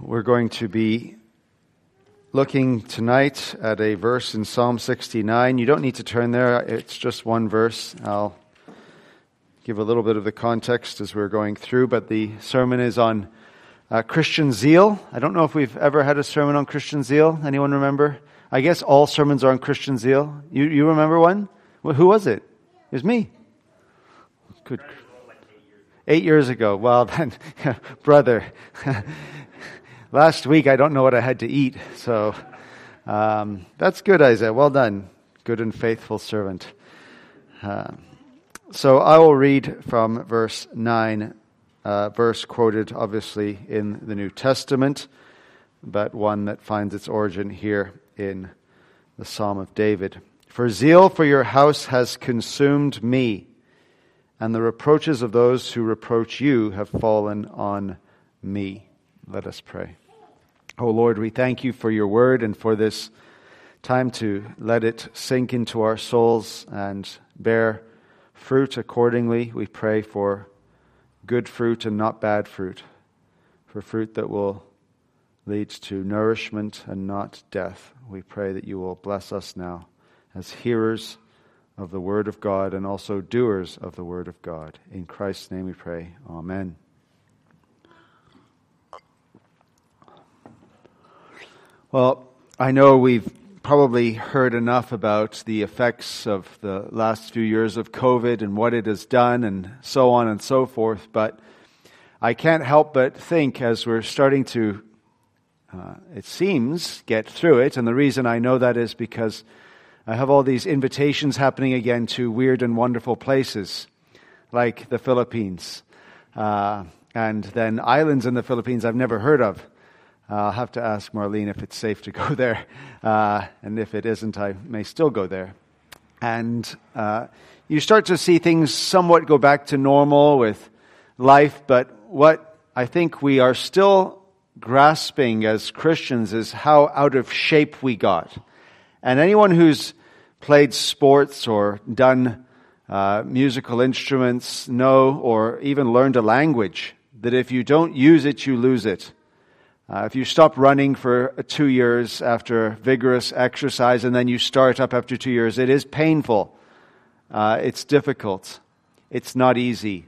We're going to be looking tonight at a verse in Psalm 69. You don't need to turn there, it's just one verse. I'll give a little bit of the context as we're going through, but the sermon is on uh, Christian zeal. I don't know if we've ever had a sermon on Christian zeal. Anyone remember? I guess all sermons are on Christian zeal. You, you remember one? Well, who was it? It was me. Good. Eight years ago. Well, then, brother. Last week, I don't know what I had to eat. So um, that's good, Isaiah. Well done. Good and faithful servant. Uh, so I will read from verse 9, uh, verse quoted obviously in the New Testament, but one that finds its origin here in the Psalm of David. For zeal for your house has consumed me, and the reproaches of those who reproach you have fallen on me. Let us pray. Oh Lord, we thank you for your word and for this time to let it sink into our souls and bear fruit accordingly. We pray for good fruit and not bad fruit, for fruit that will lead to nourishment and not death. We pray that you will bless us now as hearers of the Word of God and also doers of the Word of God. In Christ's name we pray. Amen. Well, I know we've probably heard enough about the effects of the last few years of COVID and what it has done and so on and so forth, but I can't help but think as we're starting to, uh, it seems, get through it, and the reason I know that is because I have all these invitations happening again to weird and wonderful places, like the Philippines, uh, and then islands in the Philippines I've never heard of. I'll have to ask Marlene if it's safe to go there. Uh, and if it isn't, I may still go there. And uh, you start to see things somewhat go back to normal with life, but what I think we are still grasping as Christians is how out of shape we got. And anyone who's played sports or done uh, musical instruments know or even learned a language that if you don't use it, you lose it. Uh, if you stop running for two years after vigorous exercise and then you start up after two years, it is painful. Uh, it's difficult. It's not easy.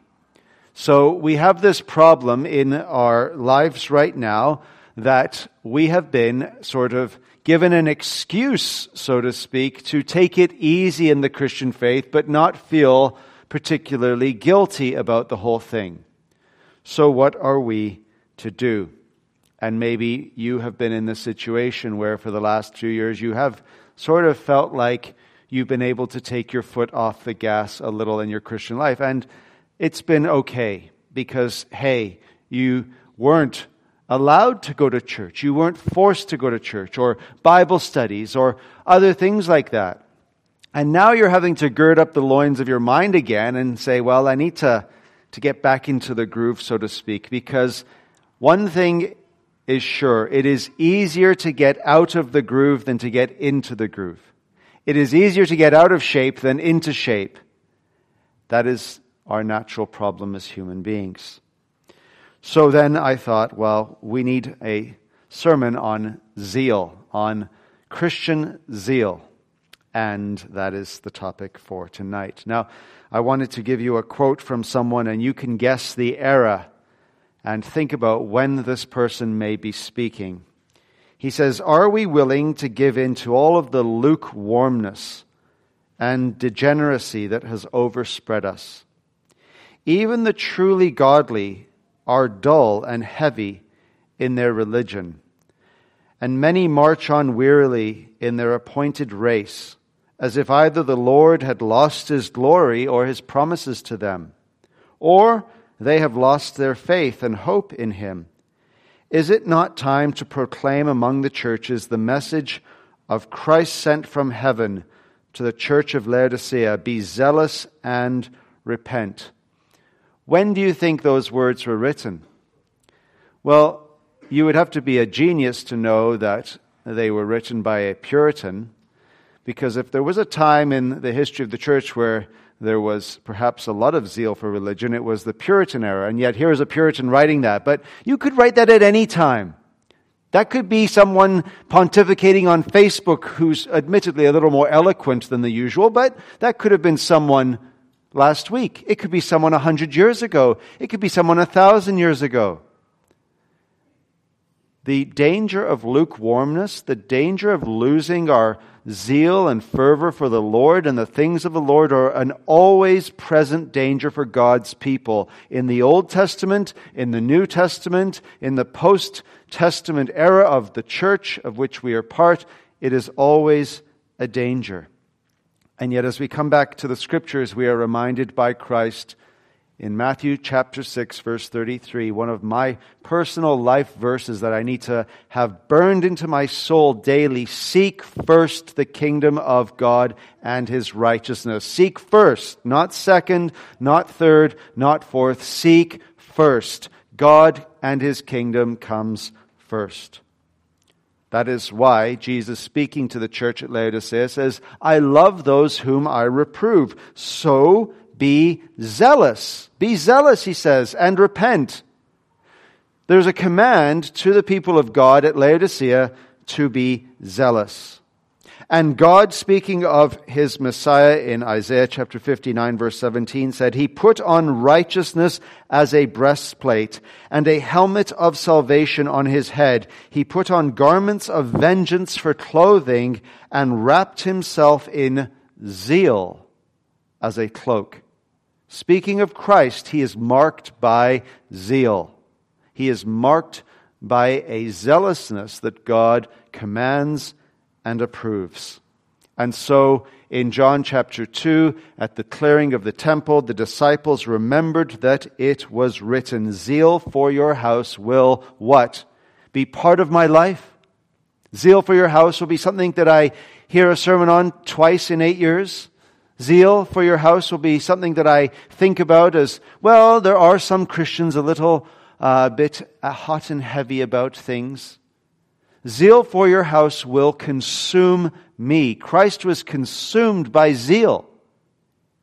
So we have this problem in our lives right now that we have been sort of given an excuse, so to speak, to take it easy in the Christian faith, but not feel particularly guilty about the whole thing. So what are we to do? And maybe you have been in this situation where for the last few years you have sort of felt like you've been able to take your foot off the gas a little in your Christian life. And it's been okay because, hey, you weren't allowed to go to church. You weren't forced to go to church or Bible studies or other things like that. And now you're having to gird up the loins of your mind again and say, well, I need to, to get back into the groove, so to speak, because one thing is sure. It is easier to get out of the groove than to get into the groove. It is easier to get out of shape than into shape. That is our natural problem as human beings. So then I thought, well, we need a sermon on zeal, on Christian zeal. And that is the topic for tonight. Now, I wanted to give you a quote from someone, and you can guess the era and think about when this person may be speaking. He says, Are we willing to give in to all of the lukewarmness and degeneracy that has overspread us? Even the truly godly are dull and heavy in their religion, and many march on wearily in their appointed race, as if either the Lord had lost his glory or his promises to them, or they have lost their faith and hope in him. Is it not time to proclaim among the churches the message of Christ sent from heaven to the church of Laodicea? Be zealous and repent. When do you think those words were written? Well, you would have to be a genius to know that they were written by a Puritan, because if there was a time in the history of the church where there was perhaps a lot of zeal for religion. It was the Puritan era, and yet here is a Puritan writing that. But you could write that at any time. That could be someone pontificating on Facebook who's admittedly a little more eloquent than the usual, but that could have been someone last week. It could be someone a hundred years ago. It could be someone a thousand years ago. The danger of lukewarmness, the danger of losing our zeal and fervor for the Lord and the things of the Lord are an always present danger for God's people. In the Old Testament, in the New Testament, in the post Testament era of the church of which we are part, it is always a danger. And yet, as we come back to the scriptures, we are reminded by Christ in Matthew chapter 6, verse 33, one of my personal life verses that I need to have burned into my soul daily. Seek first the kingdom of God and his righteousness. Seek first, not second, not third, not fourth. Seek first. God and his kingdom comes first. That is why Jesus, speaking to the church at Laodicea, says, I love those whom I reprove. So be zealous. Be zealous, he says, and repent. There's a command to the people of God at Laodicea to be zealous. And God, speaking of his Messiah in Isaiah chapter 59 verse 17, said, He put on righteousness as a breastplate and a helmet of salvation on his head. He put on garments of vengeance for clothing and wrapped himself in zeal as a cloak. Speaking of Christ, he is marked by zeal. He is marked by a zealousness that God commands and approves. And so, in John chapter 2, at the clearing of the temple, the disciples remembered that it was written, Zeal for your house will what? Be part of my life? Zeal for your house will be something that I hear a sermon on twice in eight years? Zeal for your house will be something that I think about as, well, there are some Christians a little uh, bit uh, hot and heavy about things. Zeal for your house will consume me. Christ was consumed by zeal.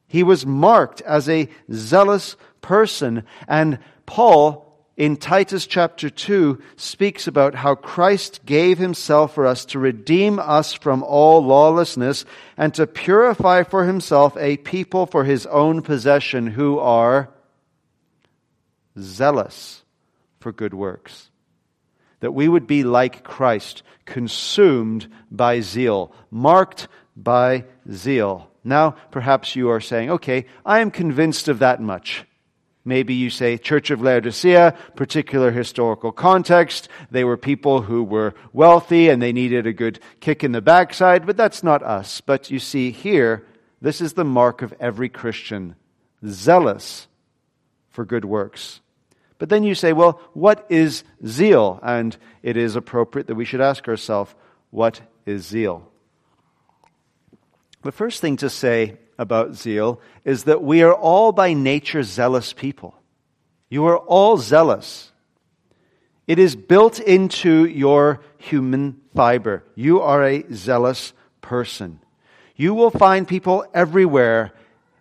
He was marked as a zealous person. And Paul in Titus chapter 2 speaks about how Christ gave himself for us to redeem us from all lawlessness and to purify for himself a people for his own possession who are zealous for good works. That we would be like Christ, consumed by zeal, marked by zeal. Now, perhaps you are saying, okay, I am convinced of that much. Maybe you say Church of Laodicea, particular historical context. They were people who were wealthy and they needed a good kick in the backside, but that's not us. But you see here, this is the mark of every Christian zealous for good works. But then you say, well, what is zeal? And it is appropriate that we should ask ourselves, what is zeal? The first thing to say about zeal is that we are all by nature zealous people. You are all zealous. It is built into your human fiber. You are a zealous person. You will find people everywhere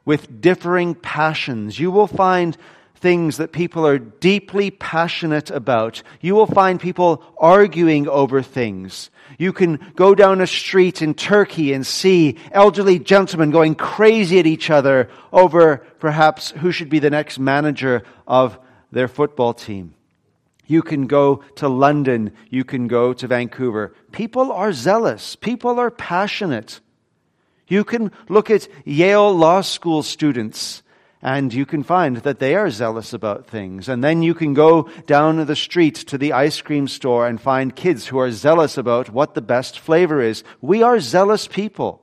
with differing passions. You will find things that people are deeply passionate about. You will find people arguing over things. You can go down a street in Turkey and see elderly gentlemen going crazy at each other over perhaps who should be the next manager of their football team. You can go to London. You can go to Vancouver. People are zealous. People are passionate. You can look at Yale Law School students and you can find that they are zealous about things. And then you can go down the street to the ice cream store and find kids who are zealous about what the best flavor is. We are zealous people.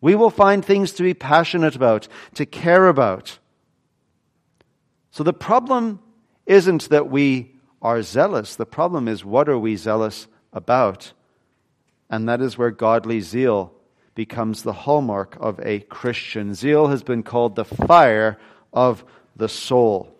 We will find things to be passionate about, to care about. So the problem isn't that we are zealous. The problem is what are we zealous about? And that is where godly zeal becomes the hallmark of a Christian. Zeal has been called the fire of the soul.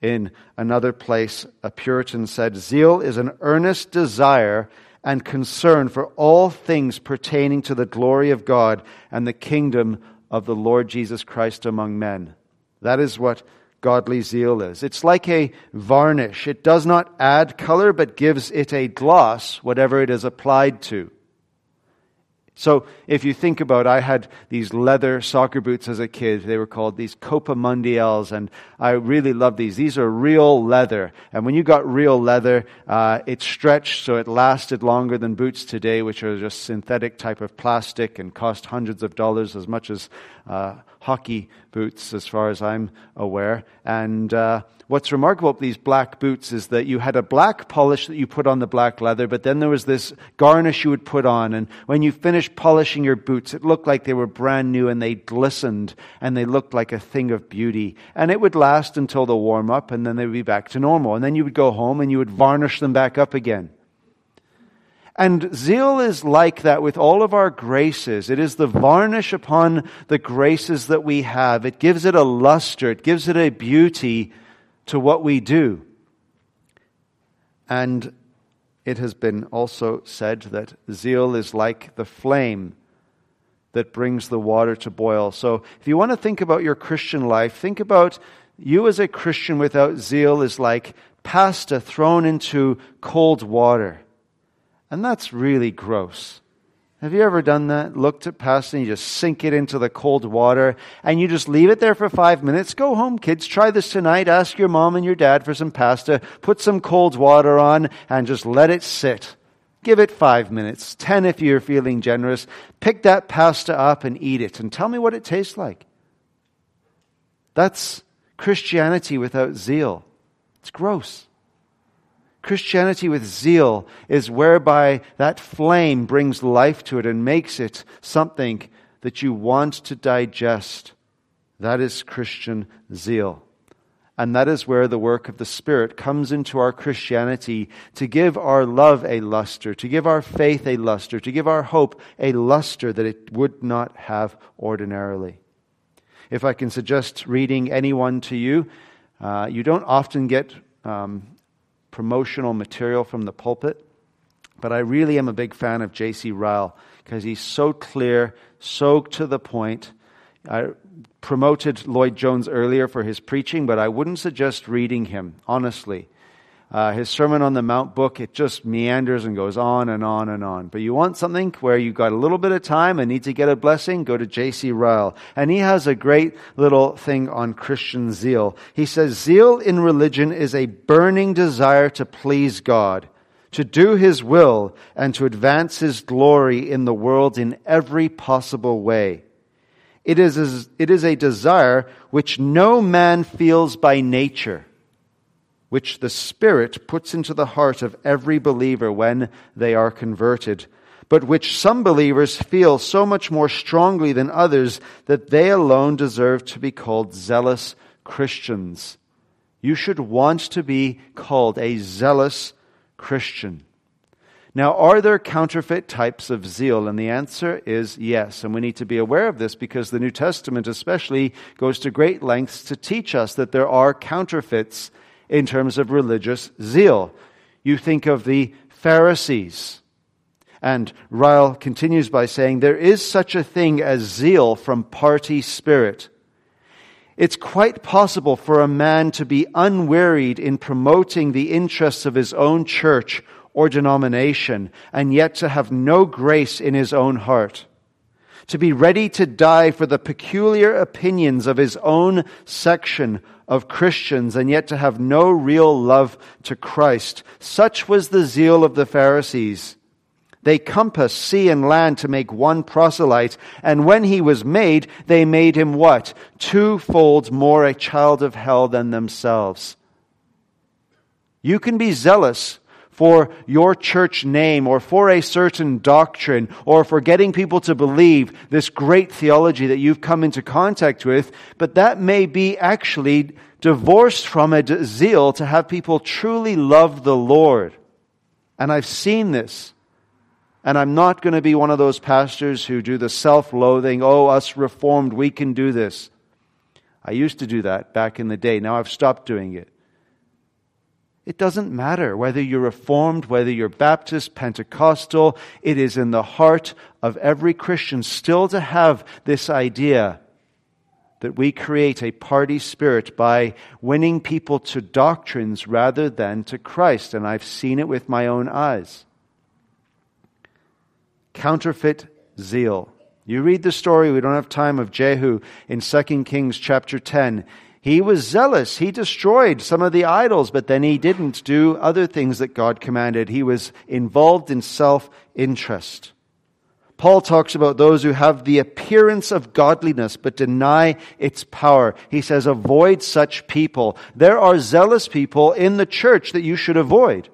In another place, a Puritan said, Zeal is an earnest desire and concern for all things pertaining to the glory of God and the kingdom of the Lord Jesus Christ among men. That is what godly zeal is. It's like a varnish. It does not add color, but gives it a gloss, whatever it is applied to. So if you think about, I had these leather soccer boots as a kid. They were called these Copa Mundials, and I really loved these. These are real leather, and when you got real leather, uh, it stretched so it lasted longer than boots today, which are just synthetic type of plastic and cost hundreds of dollars, as much as uh, hockey boots, as far as I'm aware. And uh, what's remarkable about these black boots is that you had a black polish that you put on the black leather, but then there was this garnish you would put on. And when you finished polishing your boots, it looked like they were brand new and they glistened and they looked like a thing of beauty. And it would last until the warm up and then they would be back to normal. And then you would go home and you would varnish them back up again. And zeal is like that with all of our graces. It is the varnish upon the graces that we have. It gives it a luster. It gives it a beauty to what we do. And it has been also said that zeal is like the flame that brings the water to boil. So if you want to think about your Christian life, think about you as a Christian without zeal is like pasta thrown into cold water. And that's really gross. Have you ever done that? Looked at pasta and you just sink it into the cold water and you just leave it there for five minutes. Go home, kids. Try this tonight. Ask your mom and your dad for some pasta. Put some cold water on and just let it sit. Give it five minutes, ten if you're feeling generous. Pick that pasta up and eat it and tell me what it tastes like. That's Christianity without zeal. It's gross. Christianity with zeal is whereby that flame brings life to it and makes it something that you want to digest. That is Christian zeal. And that is where the work of the Spirit comes into our Christianity to give our love a luster, to give our faith a luster, to give our hope a luster that it would not have ordinarily. If I can suggest reading anyone to you, uh, you don't often get um, promotional material from the pulpit. But I really am a big fan of J.C. Ryle because he's so clear, so to the point. I promoted Lloyd Jones earlier for his preaching, but I wouldn't suggest reading him, honestly. Uh, his Sermon on the Mount book, it just meanders and goes on and on and on. But you want something where you've got a little bit of time and need to get a blessing, go to J.C. Ryle. And he has a great little thing on Christian zeal. He says, Zeal in religion is a burning desire to please God, to do His will, and to advance His glory in the world in every possible way. It is, it is a desire which no man feels by nature which the Spirit puts into the heart of every believer when they are converted, but which some believers feel so much more strongly than others that they alone deserve to be called zealous Christians. You should want to be called a zealous Christian. Now, are there counterfeit types of zeal? And the answer is yes. And we need to be aware of this because the New Testament especially goes to great lengths to teach us that there are counterfeits in terms of religious zeal. You think of the Pharisees. And Ryle continues by saying, There is such a thing as zeal from party spirit. It's quite possible for a man to be unwearied in promoting the interests of his own church or denomination, and yet to have no grace in his own heart. To be ready to die for the peculiar opinions of his own section of Christians and yet to have no real love to Christ. Such was the zeal of the Pharisees. They compassed sea and land to make one proselyte, and when he was made, they made him what? Twofold more a child of hell than themselves. You can be zealous for your church name or for a certain doctrine or for getting people to believe this great theology that you've come into contact with, but that may be actually divorced from a zeal to have people truly love the Lord. And I've seen this. And I'm not going to be one of those pastors who do the self loathing, oh, us reformed, we can do this. I used to do that back in the day. Now I've stopped doing it. It doesn't matter whether you're Reformed, whether you're Baptist, Pentecostal. It is in the heart of every Christian still to have this idea that we create a party spirit by winning people to doctrines rather than to Christ. And I've seen it with my own eyes. Counterfeit zeal. You read the story, we don't have time, of Jehu in 2 Kings chapter 10. He was zealous. He destroyed some of the idols, but then he didn't do other things that God commanded. He was involved in self interest. Paul talks about those who have the appearance of godliness but deny its power. He says, avoid such people. There are zealous people in the church that you should avoid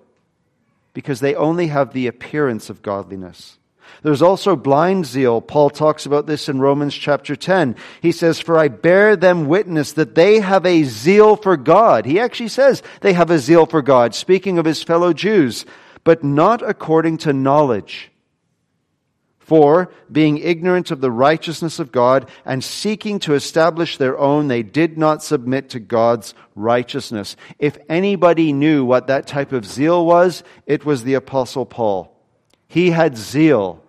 because they only have the appearance of godliness. There's also blind zeal. Paul talks about this in Romans chapter 10. He says, For I bear them witness that they have a zeal for God. He actually says they have a zeal for God, speaking of his fellow Jews, but not according to knowledge. For, being ignorant of the righteousness of God and seeking to establish their own, they did not submit to God's righteousness. If anybody knew what that type of zeal was, it was the Apostle Paul. He had zeal,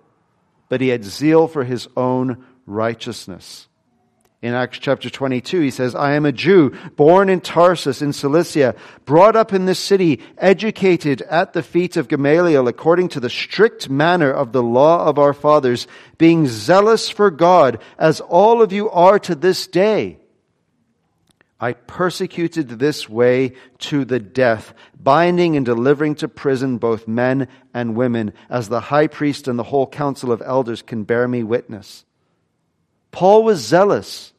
but he had zeal for his own righteousness in Acts chapter 22, he says, I am a Jew, born in Tarsus in Cilicia, brought up in this city, educated at the feet of Gamaliel according to the strict manner of the law of our fathers, being zealous for God, as all of you are to this day. I persecuted this way to the death, binding and delivering to prison both men and women, as the high priest and the whole council of elders can bear me witness. Paul was zealous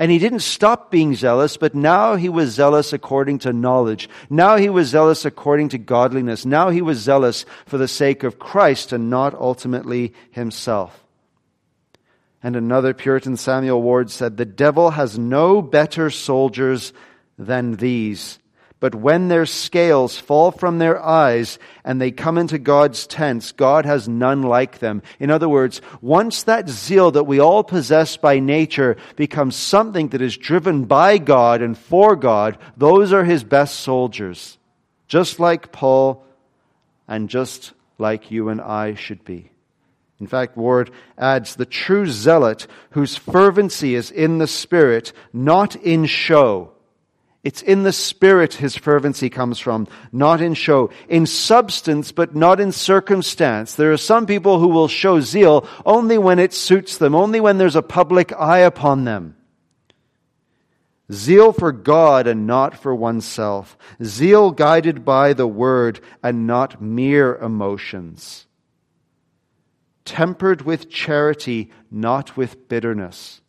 and he didn't stop being zealous, but now he was zealous according to knowledge. Now he was zealous according to godliness. Now he was zealous for the sake of Christ and not ultimately himself. And another Puritan, Samuel Ward, said, The devil has no better soldiers than these. But when their scales fall from their eyes and they come into God's tents, God has none like them. In other words, once that zeal that we all possess by nature becomes something that is driven by God and for God, those are his best soldiers. Just like Paul and just like you and I should be. In fact, Ward adds the true zealot whose fervency is in the spirit, not in show it's in the spirit his fervency comes from, not in show. In substance, but not in circumstance. There are some people who will show zeal only when it suits them, only when there's a public eye upon them. Zeal for God and not for oneself. Zeal guided by the word and not mere emotions. Tempered with charity, not with bitterness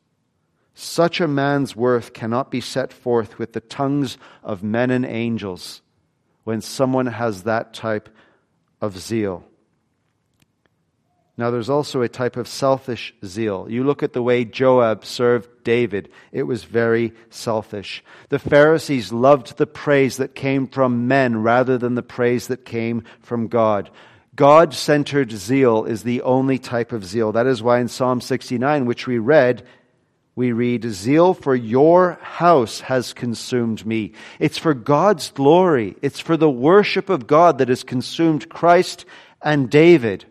such a man's worth cannot be set forth with the tongues of men and angels when someone has that type of zeal. Now, there's also a type of selfish zeal. You look at the way Joab served David, it was very selfish. The Pharisees loved the praise that came from men rather than the praise that came from God. God centered zeal is the only type of zeal. That is why in Psalm 69, which we read, we read, Zeal for your house has consumed me. It's for God's glory. It's for the worship of God that has consumed Christ and David.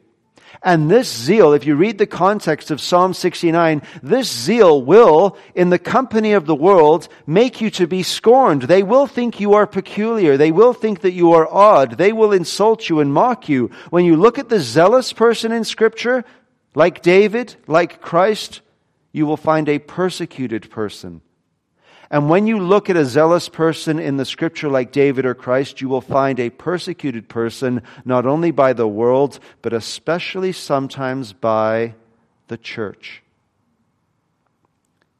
And this zeal, if you read the context of Psalm 69, this zeal will, in the company of the world, make you to be scorned. They will think you are peculiar. They will think that you are odd. They will insult you and mock you. When you look at the zealous person in scripture, like David, like Christ, you will find a persecuted person. And when you look at a zealous person in the scripture like David or Christ, you will find a persecuted person not only by the world, but especially sometimes by the church.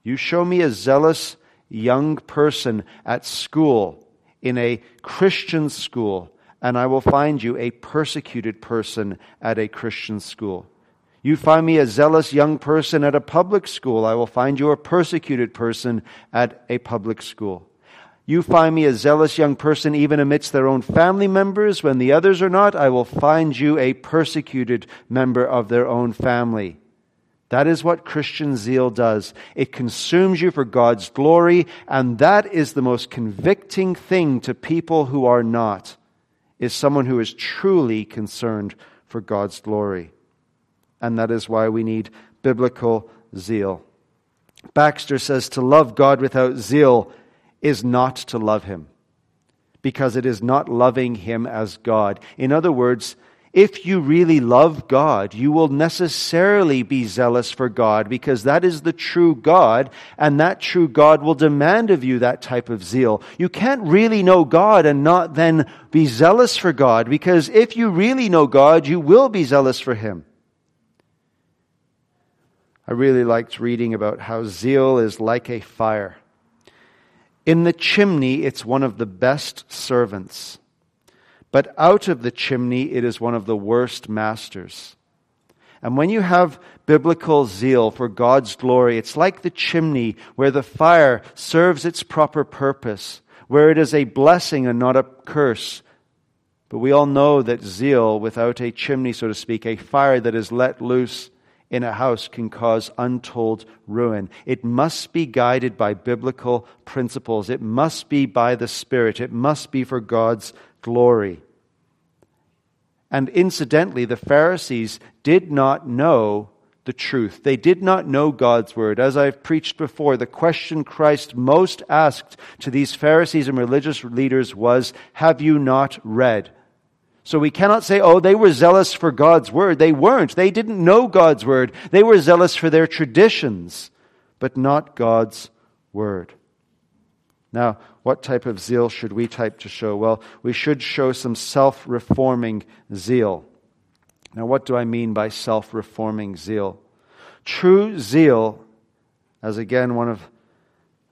You show me a zealous young person at school, in a Christian school, and I will find you a persecuted person at a Christian school. You find me a zealous young person at a public school, I will find you a persecuted person at a public school. You find me a zealous young person even amidst their own family members when the others are not, I will find you a persecuted member of their own family. That is what Christian zeal does. It consumes you for God's glory, and that is the most convicting thing to people who are not, is someone who is truly concerned for God's glory. And that is why we need biblical zeal. Baxter says to love God without zeal is not to love Him, because it is not loving Him as God. In other words, if you really love God, you will necessarily be zealous for God because that is the true God, and that true God will demand of you that type of zeal. You can't really know God and not then be zealous for God because if you really know God, you will be zealous for Him. I really liked reading about how zeal is like a fire. In the chimney, it's one of the best servants but out of the chimney it is one of the worst masters. And when you have biblical zeal for God's glory, it's like the chimney where the fire serves its proper purpose, where it is a blessing and not a curse. But we all know that zeal without a chimney, so to speak, a fire that is let loose in a house can cause untold ruin. It must be guided by biblical principles. It must be by the Spirit. It must be for God's glory. And incidentally, the Pharisees did not know the truth. They did not know God's word. As I've preached before, the question Christ most asked to these Pharisees and religious leaders was, Have you not read? So we cannot say, oh, they were zealous for God's word. They weren't. They didn't know God's word. They were zealous for their traditions, but not God's word. Now, what type of zeal should we type to show? Well, we should show some self reforming zeal. Now, what do I mean by self reforming zeal? True zeal, as again one of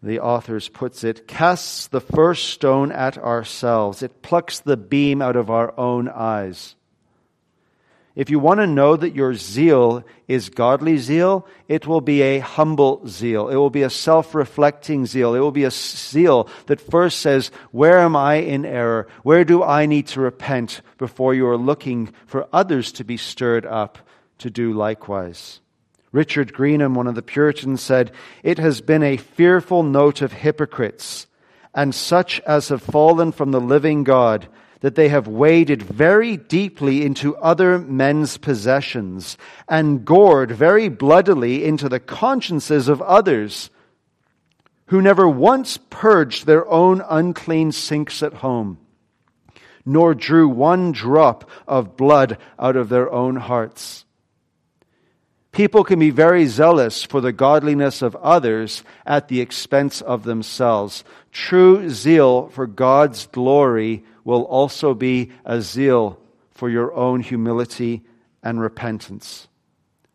the authors puts it, casts the first stone at ourselves. It plucks the beam out of our own eyes. If you want to know that your zeal is godly zeal, it will be a humble zeal. It will be a self reflecting zeal. It will be a zeal that first says, Where am I in error? Where do I need to repent before you are looking for others to be stirred up to do likewise? Richard Greenham, one of the Puritans, said, It has been a fearful note of hypocrites and such as have fallen from the living God that they have waded very deeply into other men's possessions and gored very bloodily into the consciences of others who never once purged their own unclean sinks at home, nor drew one drop of blood out of their own hearts. People can be very zealous for the godliness of others at the expense of themselves. True zeal for God's glory will also be a zeal for your own humility and repentance.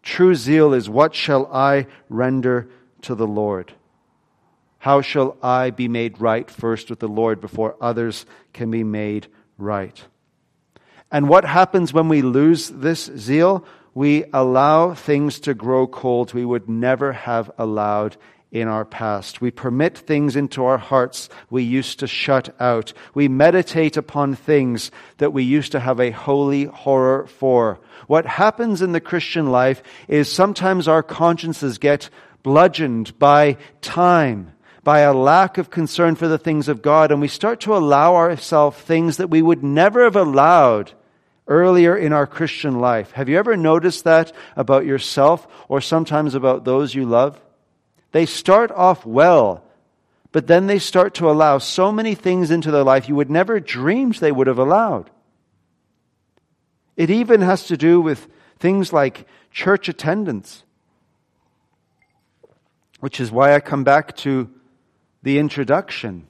True zeal is what shall I render to the Lord? How shall I be made right first with the Lord before others can be made right? And what happens when we lose this zeal? We allow things to grow cold we would never have allowed in our past. We permit things into our hearts we used to shut out. We meditate upon things that we used to have a holy horror for. What happens in the Christian life is sometimes our consciences get bludgeoned by time, by a lack of concern for the things of God, and we start to allow ourselves things that we would never have allowed earlier in our Christian life. Have you ever noticed that about yourself or sometimes about those you love? They start off well, but then they start to allow so many things into their life you would never dreamed they would have allowed. It even has to do with things like church attendance, which is why I come back to the introduction.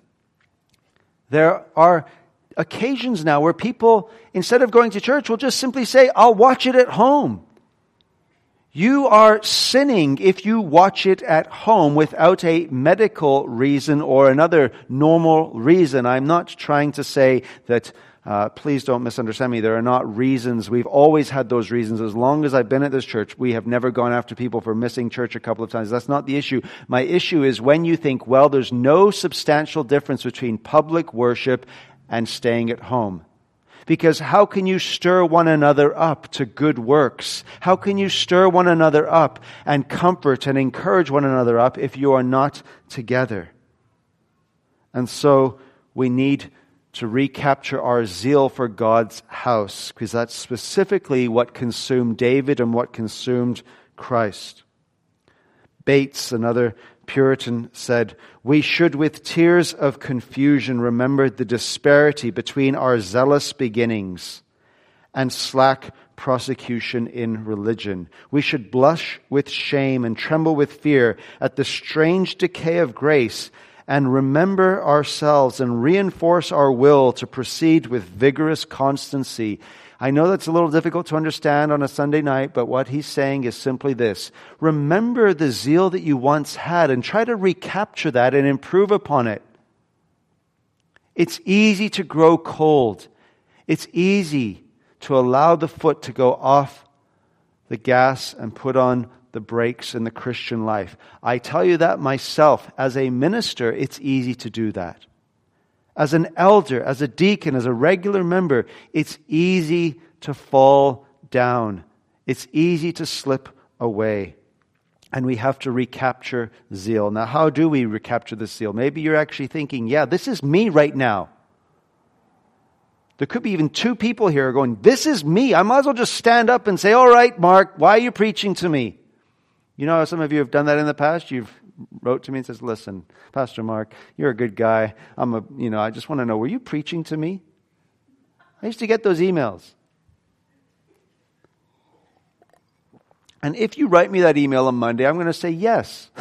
There are occasions now where people, instead of going to church, will just simply say, I'll watch it at home. You are sinning if you watch it at home without a medical reason or another normal reason. I'm not trying to say that, uh, please don't misunderstand me. There are not reasons. We've always had those reasons. As long as I've been at this church, we have never gone after people for missing church a couple of times. That's not the issue. My issue is when you think, well, there's no substantial difference between public worship and staying at home. Because how can you stir one another up to good works? How can you stir one another up and comfort and encourage one another up if you are not together? And so we need to recapture our zeal for God's house, because that's specifically what consumed David and what consumed Christ. Bates, another Puritan, said, We should, with tears of confusion, remember the disparity between our zealous beginnings and slack prosecution in religion. We should blush with shame and tremble with fear at the strange decay of grace and remember ourselves and reinforce our will to proceed with vigorous constancy. I know that's a little difficult to understand on a Sunday night, but what he's saying is simply this. Remember the zeal that you once had and try to recapture that and improve upon it. It's easy to grow cold. It's easy to allow the foot to go off the gas and put on the brakes in the Christian life. I tell you that myself. As a minister, it's easy to do that. As an elder, as a deacon, as a regular member, it's easy to fall down. It's easy to slip away. And we have to recapture zeal. Now, how do we recapture the zeal? Maybe you're actually thinking, yeah, this is me right now. There could be even two people here going, This is me. I might as well just stand up and say, All right, Mark, why are you preaching to me? You know how some of you have done that in the past? You've wrote to me and says, "Listen, Pastor Mark, you're a good guy. I'm a, you know, I just want to know, were you preaching to me?" I used to get those emails. And if you write me that email on Monday, I'm going to say yes.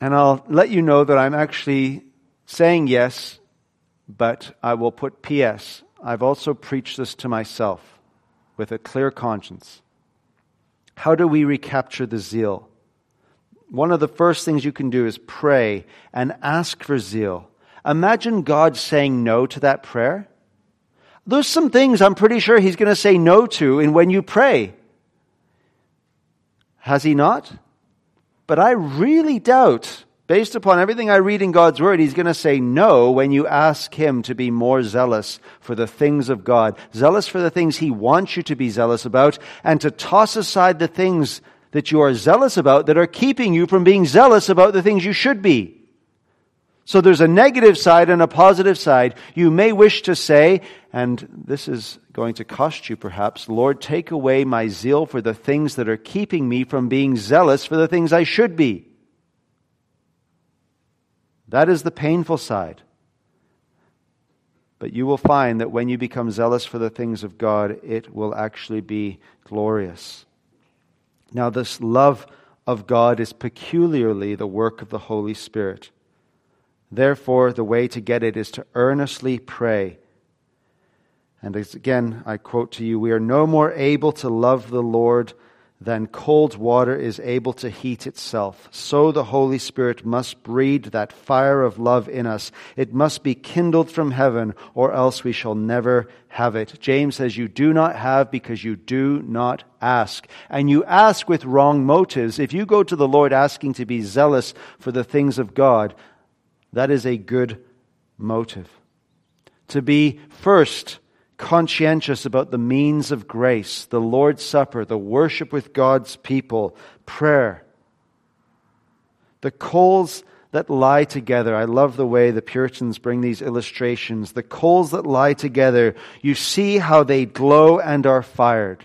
and I'll let you know that I'm actually saying yes, but I will put PS. I've also preached this to myself with a clear conscience. How do we recapture the zeal? One of the first things you can do is pray and ask for zeal. Imagine God saying no to that prayer. There's some things I'm pretty sure He's going to say no to in when you pray. Has He not? But I really doubt Based upon everything I read in God's Word, He's going to say no when you ask Him to be more zealous for the things of God, zealous for the things He wants you to be zealous about, and to toss aside the things that you are zealous about that are keeping you from being zealous about the things you should be. So there's a negative side and a positive side. You may wish to say, and this is going to cost you perhaps, Lord, take away my zeal for the things that are keeping me from being zealous for the things I should be. That is the painful side. But you will find that when you become zealous for the things of God, it will actually be glorious. Now, this love of God is peculiarly the work of the Holy Spirit. Therefore, the way to get it is to earnestly pray. And again, I quote to you, we are no more able to love the Lord than cold water is able to heat itself. So the Holy Spirit must breed that fire of love in us. It must be kindled from heaven, or else we shall never have it. James says, You do not have because you do not ask. And you ask with wrong motives. If you go to the Lord asking to be zealous for the things of God, that is a good motive. To be first conscientious about the means of grace, the Lord's Supper, the worship with God's people, prayer. The coals that lie together. I love the way the Puritans bring these illustrations. The coals that lie together, you see how they glow and are fired.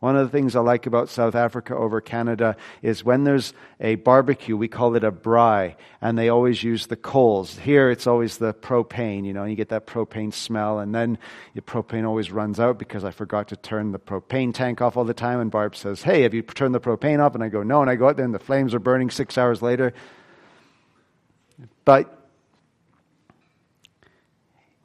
One of the things I like about South Africa over Canada is when there's a barbecue, we call it a braai, and they always use the coals. Here it's always the propane, you know, you get that propane smell, and then the propane always runs out because I forgot to turn the propane tank off all the time, and Barb says, Hey, have you turned the propane off? And I go, No, and I go out there and the flames are burning six hours later. But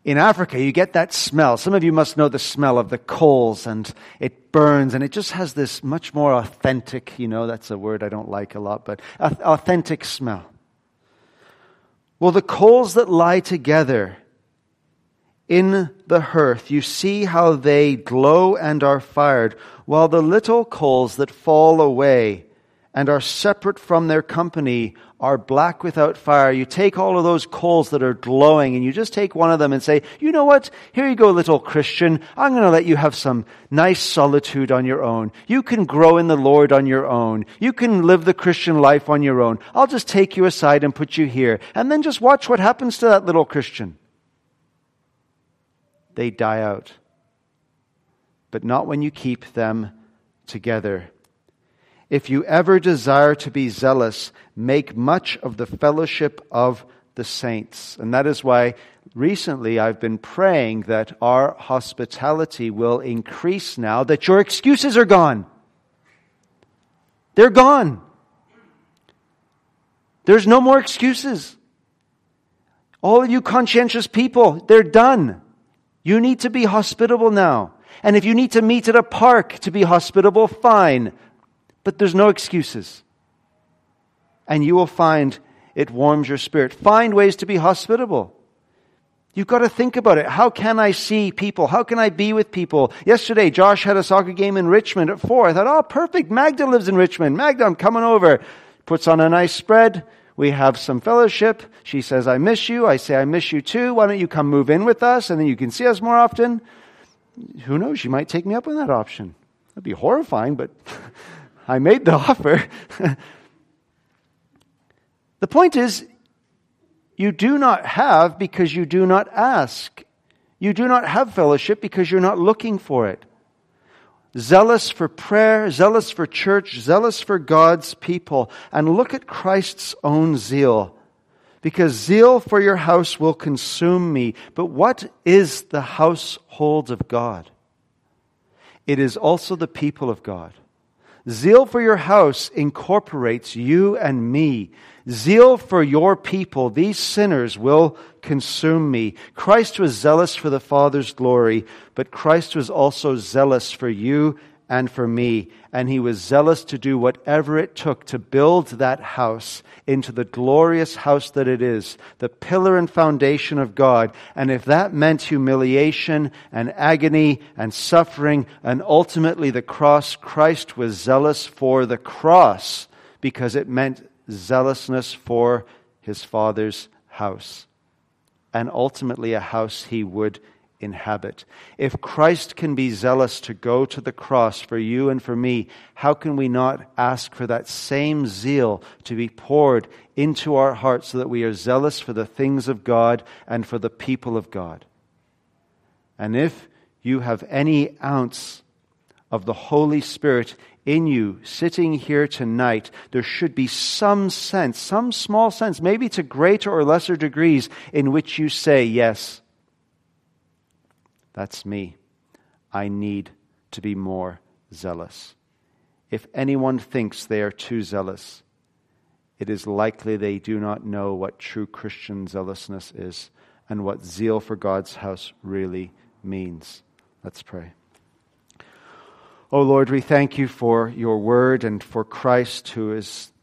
in Africa, you get that smell. Some of you must know the smell of the coals, and it burns, and it just has this much more authentic, you know, that's a word I don't like a lot, but authentic smell. Well, the coals that lie together in the hearth, you see how they glow and are fired, while the little coals that fall away and are separate from their company are black without fire. You take all of those coals that are glowing and you just take one of them and say, you know what? Here you go, little Christian. I'm going to let you have some nice solitude on your own. You can grow in the Lord on your own. You can live the Christian life on your own. I'll just take you aside and put you here. And then just watch what happens to that little Christian. They die out. But not when you keep them together. If you ever desire to be zealous, make much of the fellowship of the saints. And that is why recently I've been praying that our hospitality will increase now that your excuses are gone. They're gone. There's no more excuses. All of you conscientious people, they're done. You need to be hospitable now. And if you need to meet at a park to be hospitable, fine but there's no excuses. And you will find it warms your spirit. Find ways to be hospitable. You've got to think about it. How can I see people? How can I be with people? Yesterday, Josh had a soccer game in Richmond at four. I thought, oh, perfect. Magda lives in Richmond. Magda, I'm coming over. Puts on a nice spread. We have some fellowship. She says, I miss you. I say, I miss you too. Why don't you come move in with us and then you can see us more often? Who knows? She might take me up on that option. That'd be horrifying, but I made the offer. the point is, you do not have because you do not ask. You do not have fellowship because you're not looking for it. Zealous for prayer, zealous for church, zealous for God's people. And look at Christ's own zeal. Because zeal for your house will consume me. But what is the household of God? It is also the people of God. Zeal for your house incorporates you and me. Zeal for your people, these sinners, will consume me. Christ was zealous for the Father's glory, but Christ was also zealous for you and for me. And he was zealous to do whatever it took to build that house into the glorious house that it is, the pillar and foundation of God. And if that meant humiliation and agony and suffering and ultimately the cross, Christ was zealous for the cross because it meant zealousness for his Father's house. And ultimately a house he would inhabit. If Christ can be zealous to go to the cross for you and for me, how can we not ask for that same zeal to be poured into our hearts so that we are zealous for the things of God and for the people of God? And if you have any ounce of the Holy Spirit in you sitting here tonight, there should be some sense, some small sense, maybe to greater or lesser degrees, in which you say, Yes, that's me. I need to be more zealous. If anyone thinks they are too zealous, it is likely they do not know what true Christian zealousness is and what zeal for God's house really means. Let's pray. Oh Lord, we thank you for your word and for Christ, who is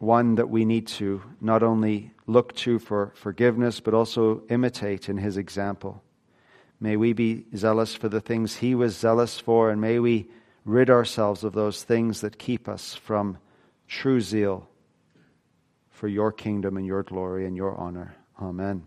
one that we need to not only look to for forgiveness, but also imitate in his example. May we be zealous for the things he was zealous for, and may we rid ourselves of those things that keep us from true zeal for your kingdom and your glory and your honor. Amen.